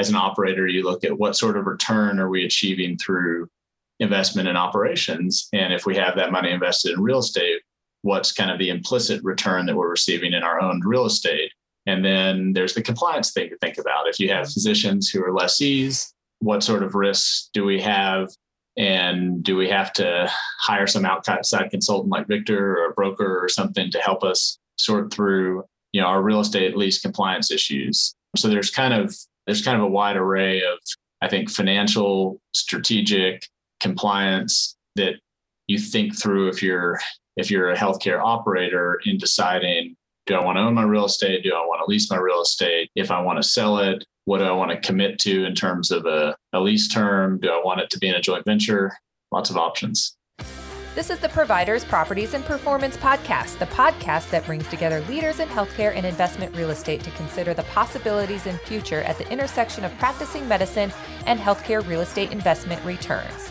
as an operator, you look at what sort of return are we achieving through investment in operations. And if we have that money invested in real estate, what's kind of the implicit return that we're receiving in our own real estate? And then there's the compliance thing to think about. If you have physicians who are lessees, what sort of risks do we have? And do we have to hire some outside consultant like Victor or a broker or something to help us sort through, you know, our real estate lease compliance issues? So there's kind of there's kind of a wide array of, I think, financial, strategic, compliance that you think through if you're if you're a healthcare operator in deciding do I want to own my real estate? Do I want to lease my real estate? If I want to sell it, what do I want to commit to in terms of a, a lease term? Do I want it to be in a joint venture? Lots of options. This is the Providers, Properties, and Performance Podcast, the podcast that brings together leaders in healthcare and investment real estate to consider the possibilities in future at the intersection of practicing medicine and healthcare real estate investment returns.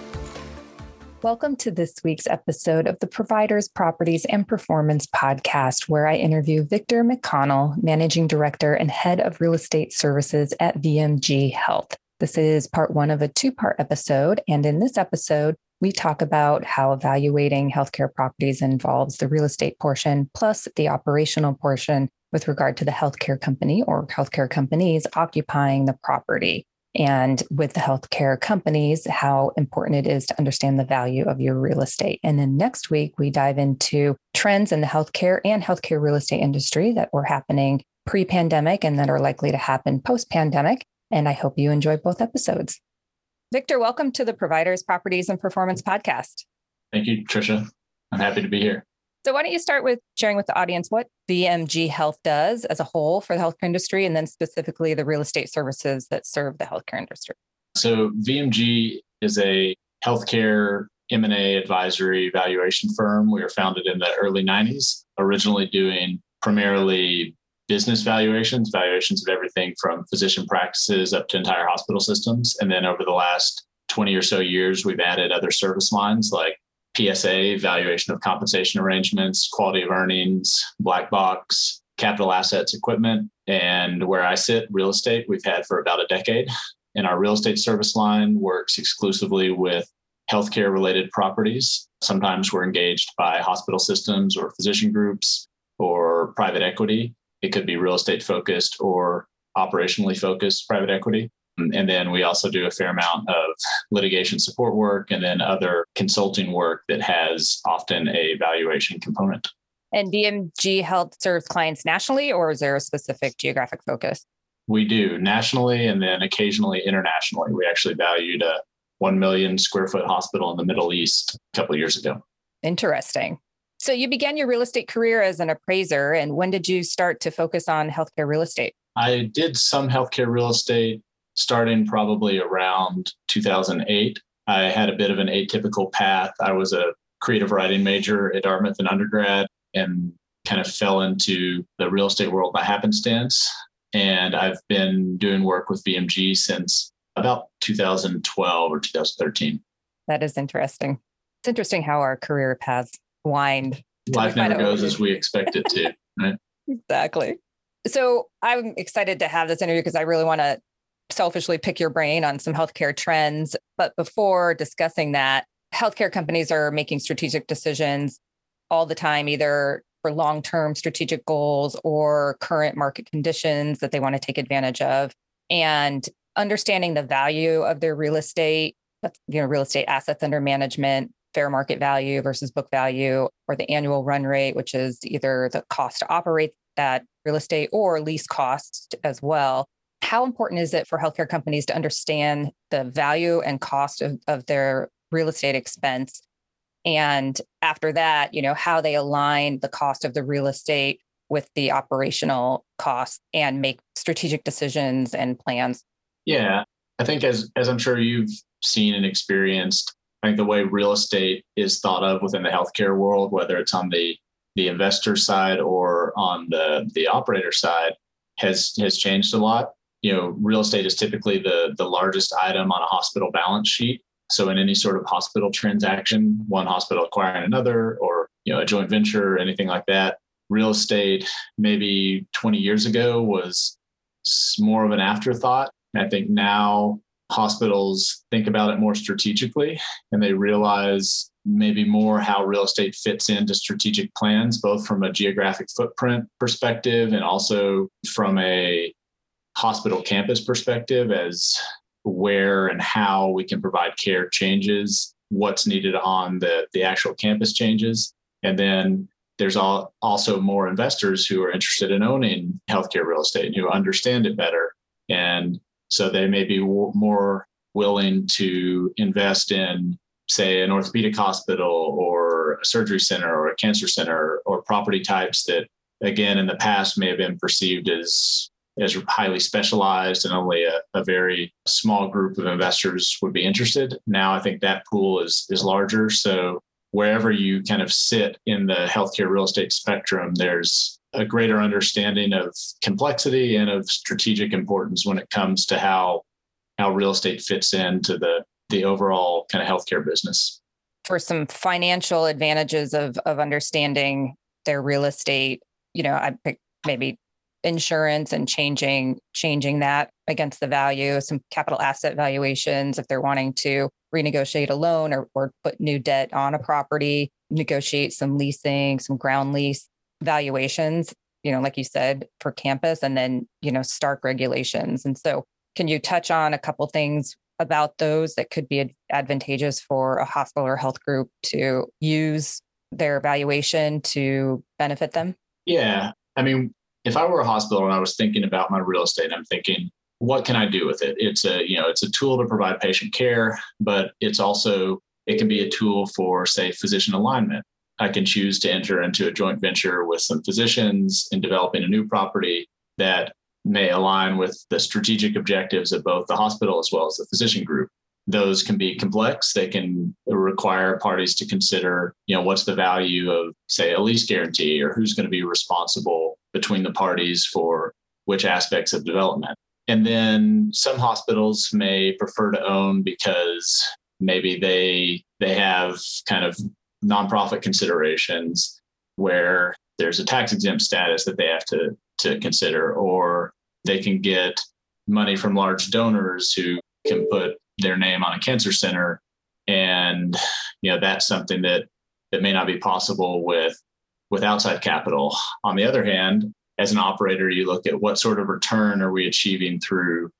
Welcome to this week's episode of the Providers, Properties, and Performance podcast, where I interview Victor McConnell, Managing Director and Head of Real Estate Services at VMG Health. This is part one of a two part episode. And in this episode, we talk about how evaluating healthcare properties involves the real estate portion plus the operational portion with regard to the healthcare company or healthcare companies occupying the property and with the healthcare companies, how important it is to understand the value of your real estate. And then next week, we dive into trends in the healthcare and healthcare real estate industry that were happening pre pandemic and that are likely to happen post pandemic. And I hope you enjoy both episodes. Victor, welcome to the Providers, Properties, and Performance podcast. Thank you, Trisha. I'm happy to be here. So, why don't you start with sharing with the audience what VMG Health does as a whole for the healthcare industry, and then specifically the real estate services that serve the healthcare industry? So, VMG is a healthcare M&A advisory valuation firm. We were founded in the early 90s, originally doing primarily business valuations, valuations of everything from physician practices up to entire hospital systems. And then over the last 20 or so years, we've added other service lines like PSA, valuation of compensation arrangements, quality of earnings, black box, capital assets, equipment. And where I sit, real estate, we've had for about a decade. And our real estate service line works exclusively with healthcare related properties. Sometimes we're engaged by hospital systems or physician groups or private equity. It could be real estate focused or operationally focused private equity. And then we also do a fair amount of litigation support work and then other consulting work that has often a valuation component. And VMG Health serves clients nationally, or is there a specific geographic focus? We do nationally and then occasionally internationally. We actually valued a 1 million square foot hospital in the Middle East a couple of years ago. Interesting. So you began your real estate career as an appraiser. And when did you start to focus on healthcare real estate? I did some healthcare real estate starting probably around 2008. I had a bit of an atypical path. I was a creative writing major at Dartmouth in undergrad and kind of fell into the real estate world by happenstance. And I've been doing work with VMG since about 2012 or 2013. That is interesting. It's interesting how our career paths wind. Life never goes as we expect it to, right? exactly. So I'm excited to have this interview because I really want to selfishly pick your brain on some healthcare trends. But before discussing that, healthcare companies are making strategic decisions all the time, either for long term strategic goals or current market conditions that they want to take advantage of. And understanding the value of their real estate, you know, real estate assets under management, fair market value versus book value, or the annual run rate, which is either the cost to operate that real estate or lease costs as well how important is it for healthcare companies to understand the value and cost of, of their real estate expense? And after that, you know, how they align the cost of the real estate with the operational costs and make strategic decisions and plans? Yeah. I think as as I'm sure you've seen and experienced, I think the way real estate is thought of within the healthcare world, whether it's on the the investor side or on the the operator side, has has changed a lot. You know, real estate is typically the the largest item on a hospital balance sheet. So in any sort of hospital transaction, one hospital acquiring another, or you know, a joint venture, or anything like that, real estate maybe 20 years ago was more of an afterthought. I think now hospitals think about it more strategically and they realize maybe more how real estate fits into strategic plans, both from a geographic footprint perspective and also from a hospital campus perspective as where and how we can provide care changes, what's needed on the, the actual campus changes. And then there's all, also more investors who are interested in owning healthcare real estate and who understand it better. And so they may be w- more willing to invest in, say, an orthopedic hospital or a surgery center or a cancer center or property types that, again, in the past may have been perceived as as highly specialized and only a, a, very small group of investors would be interested. Now I think that pool is is larger. So wherever you kind of sit in the healthcare real estate spectrum, there's a greater understanding of complexity and of strategic importance when it comes to how how real estate fits into the the overall kind of healthcare business. For some financial advantages of of understanding their real estate, you know, I pick maybe insurance and changing changing that against the value, some capital asset valuations if they're wanting to renegotiate a loan or, or put new debt on a property, negotiate some leasing, some ground lease valuations, you know, like you said, for campus, and then, you know, stark regulations. And so, can you touch on a couple things about those that could be advantageous for a hospital or health group to use their valuation to benefit them? Yeah. I mean, if I were a hospital and I was thinking about my real estate, I'm thinking, what can I do with it? It's a, you know, it's a tool to provide patient care, but it's also, it can be a tool for, say, physician alignment. I can choose to enter into a joint venture with some physicians in developing a new property that may align with the strategic objectives of both the hospital as well as the physician group. Those can be complex. They can require parties to consider, you know, what's the value of, say, a lease guarantee or who's going to be responsible between the parties for which aspects of development. And then some hospitals may prefer to own because maybe they they have kind of nonprofit considerations where there's a tax exempt status that they have to to consider or they can get money from large donors who can put their name on a cancer center and you know that's something that that may not be possible with with outside capital on the other hand as an operator you look at what sort of return are we achieving through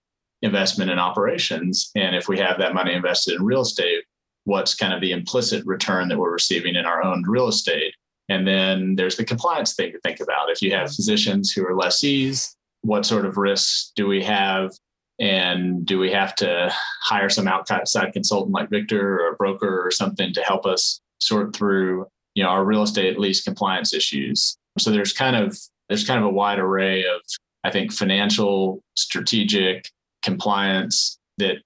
investment in operations and if we have that money invested in real estate what's kind of the implicit return that we're receiving in our own real estate. And then there's the compliance thing to think about. If you have mm-hmm. physicians who are lessees, what sort of risks do we have? And do we have to hire some outside consultant like Victor or a broker or something to help us sort through, you know, our real estate lease compliance issues? So there's kind of there's kind of a wide array of, I think, financial, strategic, compliance that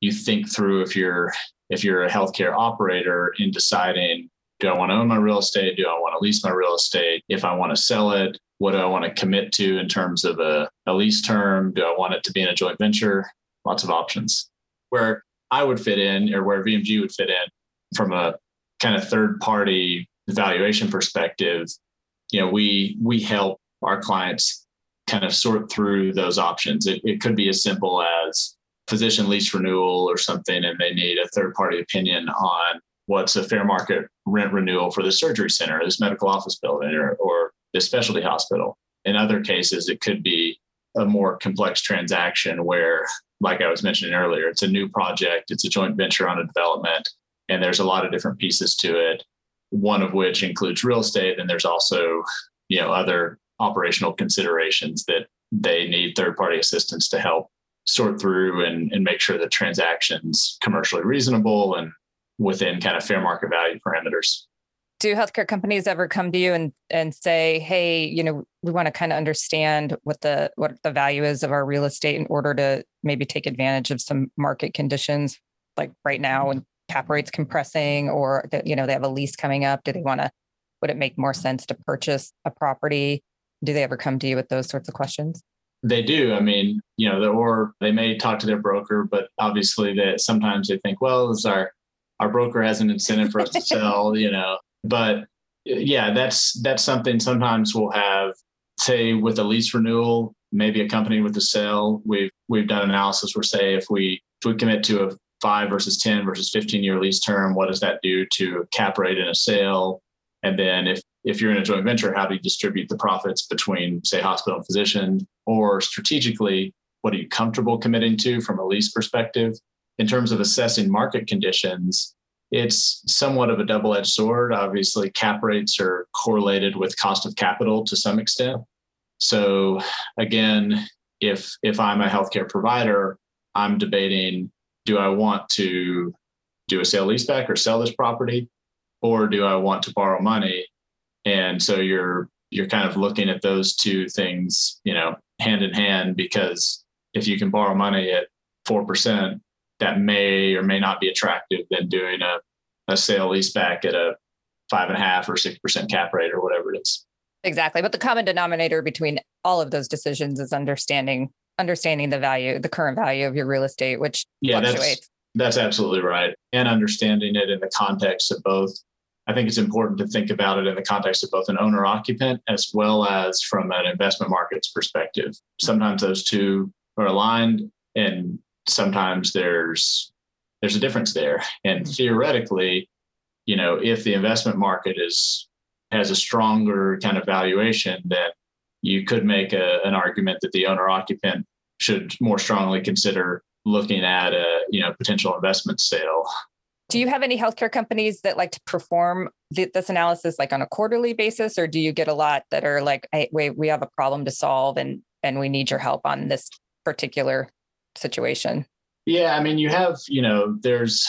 you think through if you're if you're a healthcare operator in deciding do I want to own my real estate? Do I want to lease my real estate? If I want to sell it, what do I want to commit to in terms of a, a lease term? Do I want it to be in a joint venture? Lots of options. Where I would fit in or where VMG would fit in from a kind of third party valuation perspective, you know, we we help our clients kind of sort through those options. It, it could be as simple as physician lease renewal or something and they need a third party opinion on what's a fair market rent renewal for the surgery center, this medical office building, or, or this specialty hospital. In other cases, it could be a more complex transaction where, like I was mentioning earlier, it's a new project, it's a joint venture on a development, and there's a lot of different pieces to it. One of which includes real estate, and there's also, you know, other operational considerations that they need third party assistance to help sort through and, and make sure the transactions commercially reasonable and within kind of fair market value parameters. do healthcare companies ever come to you and and say, "Hey, you know, we want to kind of understand what the what the value is of our real estate in order to maybe take advantage of some market conditions like right now when cap rates compressing or that you know they have a lease coming up, do they want to would it make more sense to purchase a property? Do they ever come to you with those sorts of questions? They do. I mean, you know, or they may talk to their broker, but obviously that sometimes they think, well, is our our broker has an incentive for us to sell, you know, but yeah, that's that's something sometimes we'll have say with a lease renewal, maybe a company with a sale. We've we've done analysis where say if we if we commit to a five versus 10 versus 15 year lease term, what does that do to cap rate in a sale? And then if if you're in a joint venture, how do you distribute the profits between, say, hospital and physician? Or strategically, what are you comfortable committing to from a lease perspective? In terms of assessing market conditions, it's somewhat of a double edged sword. Obviously, cap rates are correlated with cost of capital to some extent. So, again, if, if I'm a healthcare provider, I'm debating do I want to do a sale leaseback or sell this property? Or do I want to borrow money? And so you're you're kind of looking at those two things, you know, hand in hand because if you can borrow money at four percent, that may or may not be attractive than doing a, a sale leaseback at a five and a half or six percent cap rate or whatever it is. Exactly. But the common denominator between all of those decisions is understanding understanding the value, the current value of your real estate, which yeah, fluctuates. That's, that's absolutely right. And understanding it in the context of both. I think it's important to think about it in the context of both an owner occupant as well as from an investment markets perspective. Sometimes those two are aligned and sometimes there's there's a difference there and mm-hmm. theoretically you know if the investment market is has a stronger kind of valuation then you could make a, an argument that the owner occupant should more strongly consider looking at a you know potential investment sale do you have any healthcare companies that like to perform this analysis like on a quarterly basis or do you get a lot that are like hey wait we have a problem to solve and and we need your help on this particular situation? Yeah, I mean, you have, you know, there's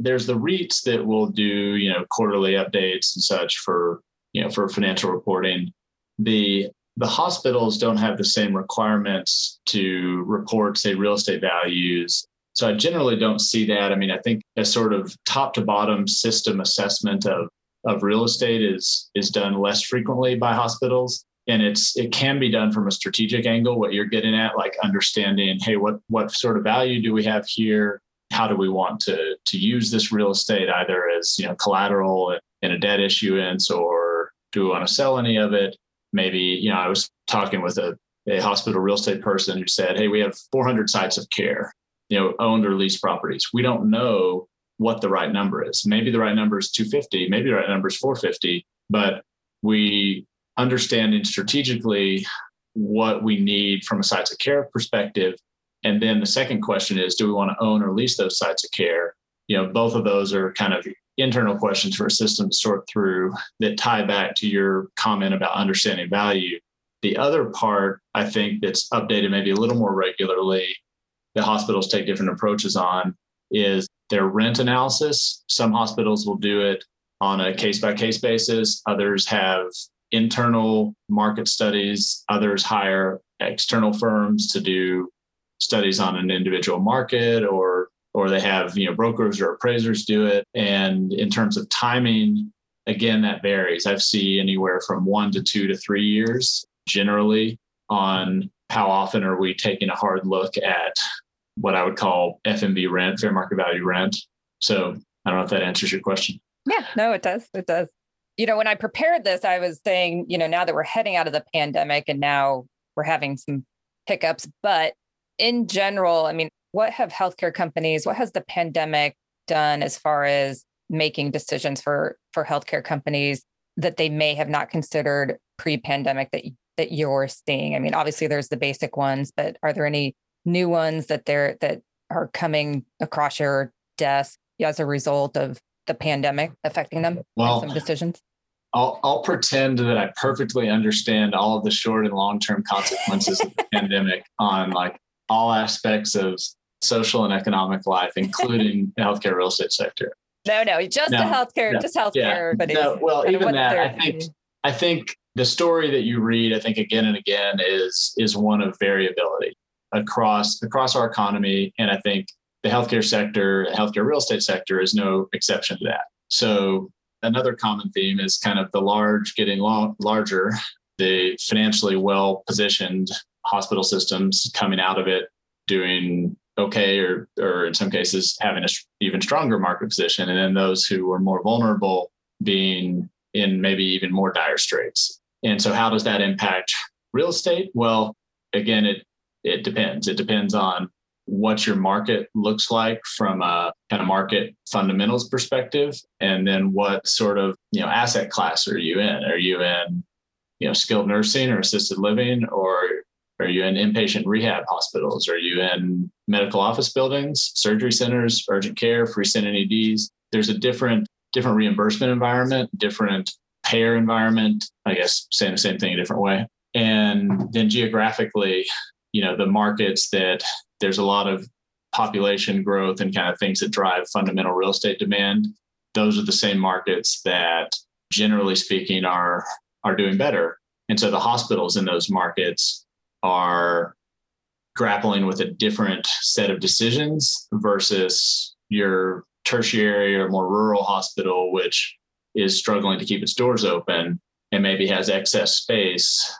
there's the REITs that will do, you know, quarterly updates and such for, you know, for financial reporting. The the hospitals don't have the same requirements to report, say, real estate values. So I generally don't see that. I mean, I think a sort of top to bottom system assessment of of real estate is is done less frequently by hospitals and it's it can be done from a strategic angle what you're getting at like understanding hey what what sort of value do we have here how do we want to to use this real estate either as you know collateral in a debt issuance or do we want to sell any of it maybe you know i was talking with a, a hospital real estate person who said hey we have 400 sites of care you know owned or leased properties we don't know what the right number is maybe the right number is 250 maybe the right number is 450 but we understanding strategically what we need from a sites of care perspective. And then the second question is, do we want to own or lease those sites of care? You know, both of those are kind of internal questions for a system to sort through that tie back to your comment about understanding value. The other part, I think, that's updated maybe a little more regularly, that hospitals take different approaches on is their rent analysis. Some hospitals will do it on a case by case basis, others have internal market studies. Others hire external firms to do studies on an individual market or or they have you know brokers or appraisers do it. And in terms of timing again that varies. I've seen anywhere from one to two to three years generally on how often are we taking a hard look at what i would call fmv rent fair market value rent. So i don't know if that answers your question. Yeah no it does. It does. You know, when I prepared this, I was saying, you know, now that we're heading out of the pandemic and now we're having some hiccups, but in general, I mean, what have healthcare companies, what has the pandemic done as far as making decisions for for healthcare companies that they may have not considered pre-pandemic that that you're seeing? I mean, obviously there's the basic ones, but are there any new ones that they're that are coming across your desk as a result of the pandemic affecting them well, some decisions? I'll, I'll pretend that I perfectly understand all of the short and long term consequences of the pandemic on like all aspects of social and economic life, including the healthcare real estate sector. no, no, just no, the healthcare, no, just healthcare. Yeah. no, well, even that, I think, I think the story that you read, I think again and again, is is one of variability across across our economy, and I think the healthcare sector, healthcare real estate sector, is no exception to that. So another common theme is kind of the large getting long, larger, the financially well positioned hospital systems coming out of it doing okay or or in some cases having a even stronger market position and then those who were more vulnerable being in maybe even more dire straits. And so how does that impact real estate? Well again it it depends. It depends on what your market looks like from a kind of market fundamentals perspective and then what sort of you know asset class are you in? Are you in you know skilled nursing or assisted living or are you in inpatient rehab hospitals are you in medical office buildings surgery centers urgent care free freestanding eds there's a different different reimbursement environment different payer environment i guess saying the same thing a different way and then geographically you know the markets that there's a lot of population growth and kind of things that drive fundamental real estate demand. Those are the same markets that generally speaking are are doing better. And so the hospitals in those markets are grappling with a different set of decisions versus your tertiary or more rural hospital, which is struggling to keep its doors open and maybe has excess space.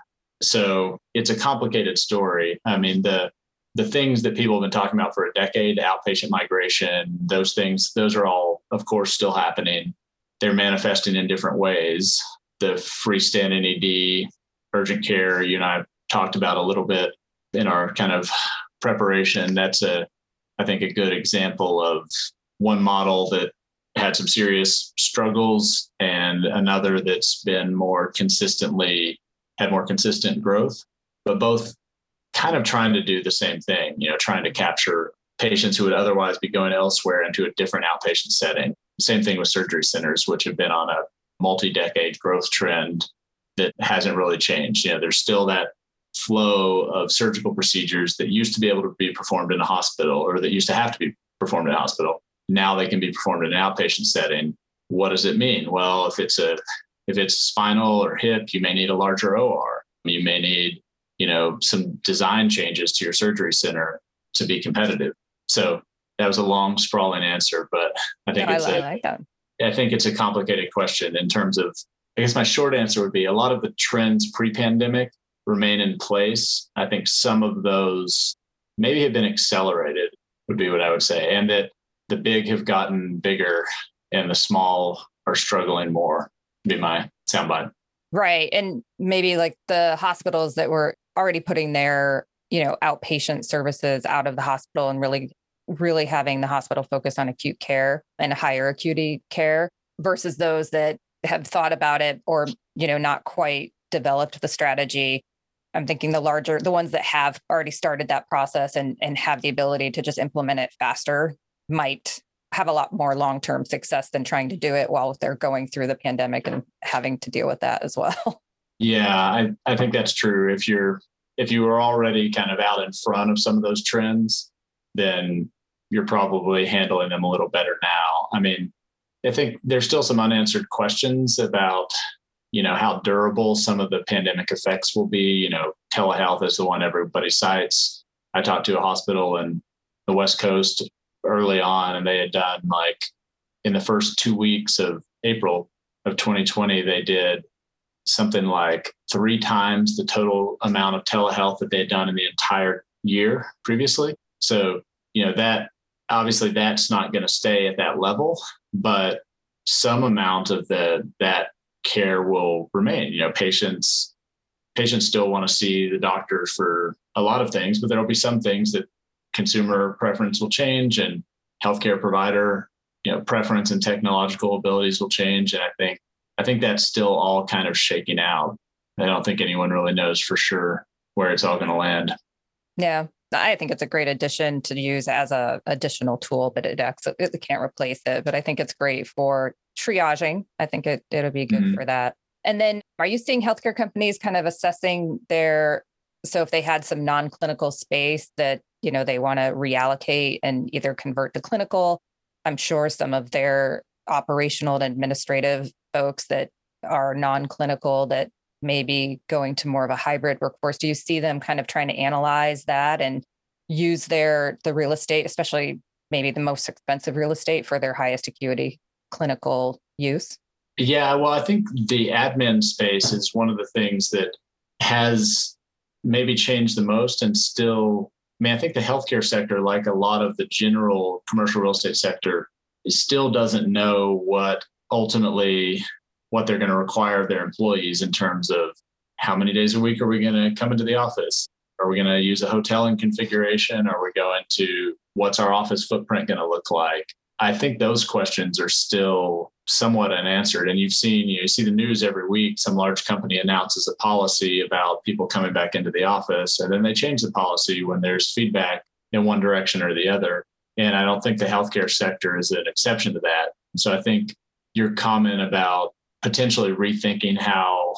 So it's a complicated story. I mean, the the things that people have been talking about for a decade, outpatient migration, those things, those are all, of course, still happening. They're manifesting in different ways. The freestanding ED, urgent care, you and I talked about a little bit in our kind of preparation. That's a, I think, a good example of one model that had some serious struggles and another that's been more consistently had more consistent growth. But both kind of trying to do the same thing, you know, trying to capture patients who would otherwise be going elsewhere into a different outpatient setting. Same thing with surgery centers, which have been on a multi decade growth trend that hasn't really changed. You know, there's still that flow of surgical procedures that used to be able to be performed in a hospital or that used to have to be performed in a hospital. Now they can be performed in an outpatient setting. What does it mean? Well, if it's a if it's spinal or hip, you may need a larger OR. You may need you know some design changes to your surgery center to be competitive so that was a long sprawling answer but i think no, it's I, a, I like that. I think it's a complicated question in terms of i guess my short answer would be a lot of the trends pre-pandemic remain in place i think some of those maybe have been accelerated would be what i would say and that the big have gotten bigger and the small are struggling more be my soundbite. Right and maybe like the hospitals that were already putting their you know outpatient services out of the hospital and really really having the hospital focus on acute care and higher acuity care versus those that have thought about it or you know not quite developed the strategy i'm thinking the larger the ones that have already started that process and and have the ability to just implement it faster might have a lot more long-term success than trying to do it while they're going through the pandemic and having to deal with that as well yeah i, I think that's true if you're if you were already kind of out in front of some of those trends, then you're probably handling them a little better now. I mean, I think there's still some unanswered questions about, you know, how durable some of the pandemic effects will be. You know, telehealth is the one everybody cites. I talked to a hospital in the West Coast early on, and they had done like in the first two weeks of April of 2020, they did something like three times the total amount of telehealth that they had done in the entire year previously. So, you know, that obviously that's not going to stay at that level, but some amount of the that care will remain. You know, patients patients still want to see the doctor for a lot of things, but there'll be some things that consumer preference will change and healthcare provider, you know, preference and technological abilities will change. And I think I think that's still all kind of shaking out. I don't think anyone really knows for sure where it's all going to land. Yeah, I think it's a great addition to use as a additional tool, but it, it can't replace it. But I think it's great for triaging. I think it it'll be good mm-hmm. for that. And then, are you seeing healthcare companies kind of assessing their so if they had some non-clinical space that you know they want to reallocate and either convert to clinical? I'm sure some of their operational and administrative folks that are non-clinical that may be going to more of a hybrid workforce do you see them kind of trying to analyze that and use their the real estate especially maybe the most expensive real estate for their highest acuity clinical use yeah well i think the admin space is one of the things that has maybe changed the most and still I mean, I think the healthcare sector, like a lot of the general commercial real estate sector, still doesn't know what ultimately what they're going to require of their employees in terms of how many days a week are we going to come into the office? Are we going to use a hoteling configuration? Are we going to what's our office footprint going to look like? I think those questions are still somewhat unanswered. And you've seen, you, know, you see the news every week. Some large company announces a policy about people coming back into the office, and then they change the policy when there's feedback in one direction or the other. And I don't think the healthcare sector is an exception to that. So I think your comment about potentially rethinking how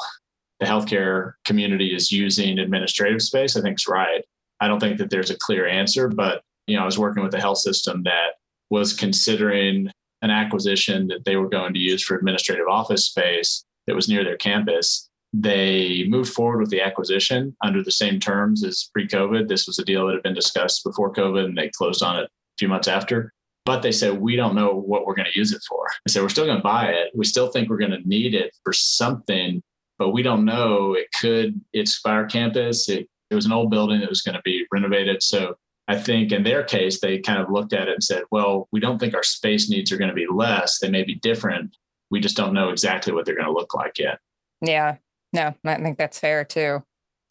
the healthcare community is using administrative space, I think is right. I don't think that there's a clear answer, but you know, I was working with a health system that was considering an acquisition that they were going to use for administrative office space that was near their campus. They moved forward with the acquisition under the same terms as pre COVID. This was a deal that had been discussed before COVID and they closed on it a few months after. But they said, we don't know what we're going to use it for. They said, we're still going to buy it. We still think we're going to need it for something, but we don't know. It could, our campus. It, it was an old building that was going to be renovated. So I think in their case, they kind of looked at it and said, well, we don't think our space needs are going to be less. They may be different. We just don't know exactly what they're going to look like yet. Yeah. No, I think that's fair too.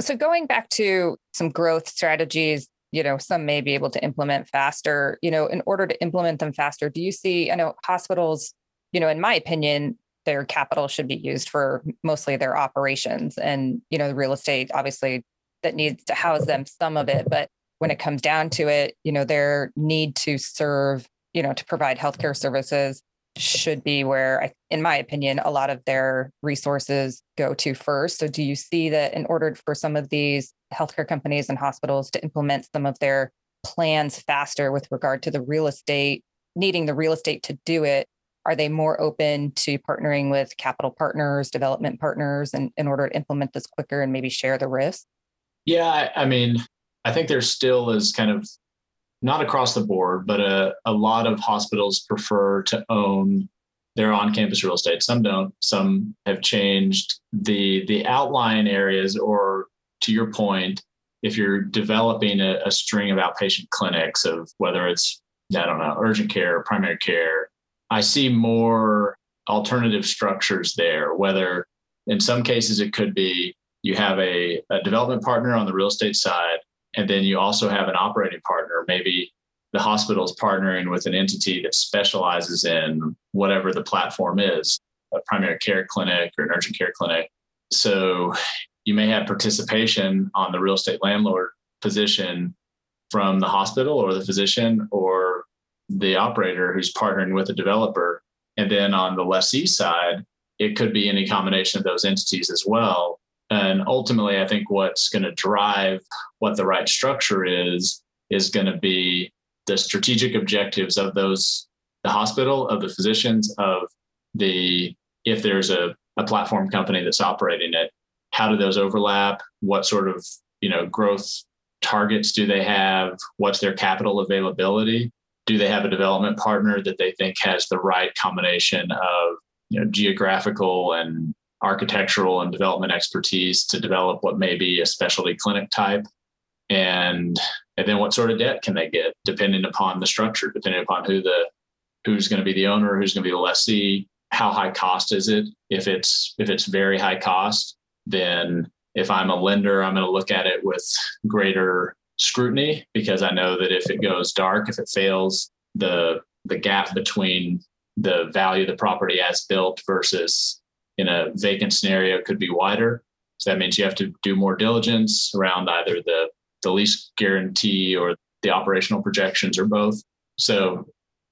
So going back to some growth strategies, you know, some may be able to implement faster, you know, in order to implement them faster, do you see, I know hospitals, you know, in my opinion, their capital should be used for mostly their operations and, you know, the real estate obviously that needs to house them some of it, but when it comes down to it, you know, their need to serve, you know, to provide healthcare services should be where, I, in my opinion, a lot of their resources go to first. So, do you see that in order for some of these healthcare companies and hospitals to implement some of their plans faster with regard to the real estate, needing the real estate to do it? Are they more open to partnering with capital partners, development partners, and in order to implement this quicker and maybe share the risk? Yeah, I mean, I think there still is kind of not across the board, but a, a lot of hospitals prefer to own their on-campus real estate. Some don't. Some have changed the the outline areas, or to your point, if you're developing a, a string of outpatient clinics of whether it's I don't know urgent care, or primary care, I see more alternative structures there. Whether in some cases it could be you have a, a development partner on the real estate side and then you also have an operating partner. Maybe the hospital is partnering with an entity that specializes in whatever the platform is a primary care clinic or an urgent care clinic. So you may have participation on the real estate landlord position from the hospital or the physician or the operator who's partnering with a developer. And then on the lessee side, it could be any combination of those entities as well. And ultimately, I think what's going to drive what the right structure is, is going to be the strategic objectives of those, the hospital, of the physicians, of the, if there's a, a platform company that's operating it, how do those overlap? What sort of, you know, growth targets do they have? What's their capital availability? Do they have a development partner that they think has the right combination of, you know, geographical and architectural and development expertise to develop what may be a specialty clinic type. And and then what sort of debt can they get depending upon the structure depending upon who the who's going to be the owner who's going to be the lessee how high cost is it? If it's if it's very high cost then if i'm a lender i'm going to look at it with greater scrutiny because i know that if it goes dark if it fails the the gap between the value of the property as built versus in a vacant scenario could be wider. So that means you have to do more diligence around either the, the lease guarantee or the operational projections or both. So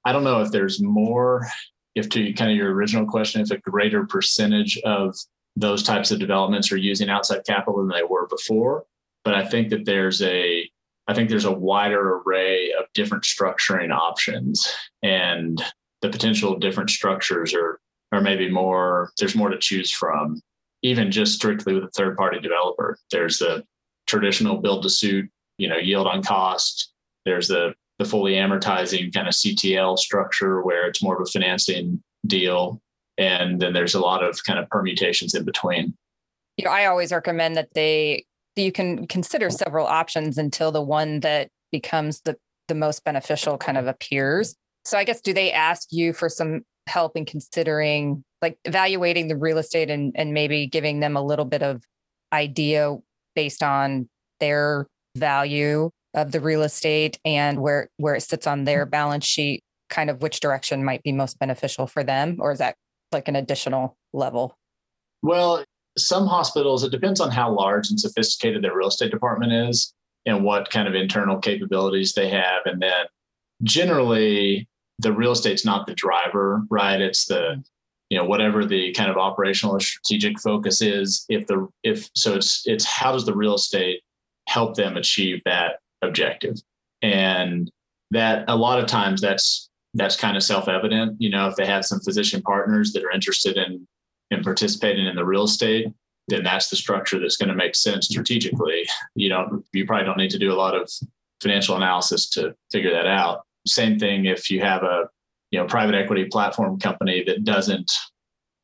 I don't know if there's more, if to kind of your original question, if a greater percentage of those types of developments are using outside capital than they were before. But I think that there's a I think there's a wider array of different structuring options. And the potential different structures or or maybe more there's more to choose from. Even just strictly with a third party developer there's the traditional build to suit you know yield on cost. There's the the fully amortizing kind of ctl structure where it's more of a financing deal. And then there's a lot of kind of permutations in between. You know i always recommend that they you can consider several options until the one that becomes the the most beneficial kind of appears. So I guess do they ask you for some help in considering like evaluating the real estate and and maybe giving them a little bit of idea based on their value of the real estate and where where it sits on their balance sheet kind of which direction might be most beneficial for them or is that like an additional level? Well some hospitals it depends on how large and sophisticated their real estate department is and what kind of internal capabilities they have. And then generally the real estate's not the driver, right? It's the you know whatever the kind of operational or strategic focus is. If the if so, it's it's how does the real estate help them achieve that objective, and that a lot of times that's that's kind of self-evident. You know, if they have some physician partners that are interested in in participating in the real estate, then that's the structure that's going to make sense strategically. You know, you probably don't need to do a lot of financial analysis to figure that out same thing if you have a you know private equity platform company that doesn't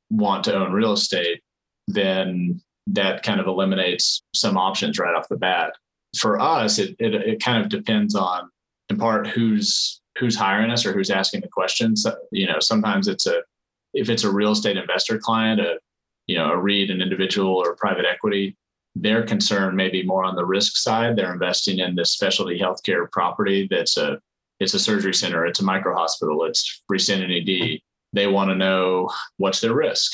want to own real estate, then that kind of eliminates some options right off the bat. For us, it it, it kind of depends on in part who's who's hiring us or who's asking the questions. You know, sometimes it's a if it's a real estate investor client, a you know a REIT, an individual or private equity, their concern may be more on the risk side. They're investing in this specialty healthcare property that's a it's a surgery center, it's a micro hospital, it's freestanding ED. Hmm. They want to know what's their risk.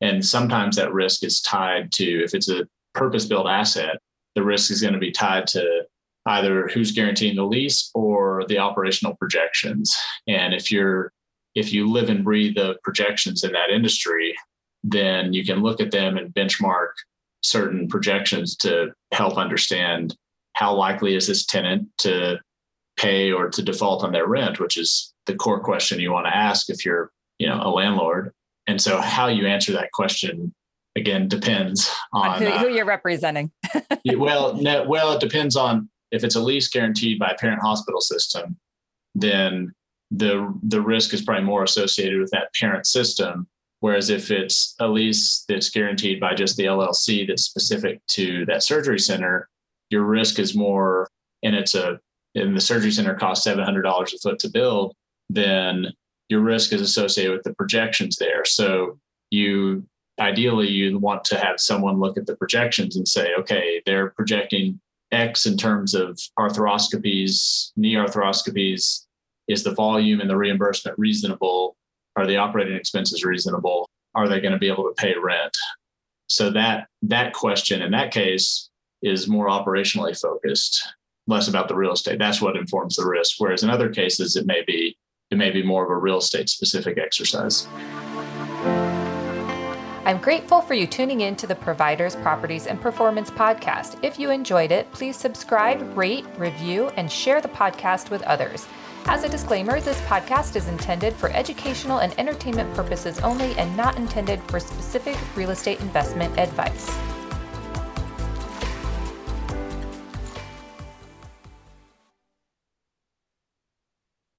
And sometimes that risk is tied to, if it's a purpose built asset, the risk is going to be tied to either who's guaranteeing the lease or the operational projections. And if you're, if you live and breathe the projections in that industry, then you can look at them and benchmark certain projections to help understand how likely is this tenant to pay or to default on their rent, which is the core question you want to ask if you're, you know, a landlord. And so how you answer that question again depends on who, who, uh, you're representing. well, no, well, it depends on if it's a lease guaranteed by a parent hospital system, then the the risk is probably more associated with that parent system. Whereas if it's a lease that's guaranteed by just the LLC that's specific to that surgery center, your risk is more, and it's a and the surgery center costs $700 a foot to build, then your risk is associated with the projections there. So you ideally you want to have someone look at the projections and say, okay, they're projecting X in terms of arthroscopies, knee arthroscopies. Is the volume and the reimbursement reasonable? Are the operating expenses reasonable? Are they going to be able to pay rent? So that that question in that case is more operationally focused less about the real estate. That's what informs the risk. Whereas in other cases, it may be it may be more of a real estate specific exercise. I'm grateful for you tuning in to the Providers, Properties, and Performance podcast. If you enjoyed it, please subscribe, rate, review, and share the podcast with others. As a disclaimer, this podcast is intended for educational and entertainment purposes only and not intended for specific real estate investment advice.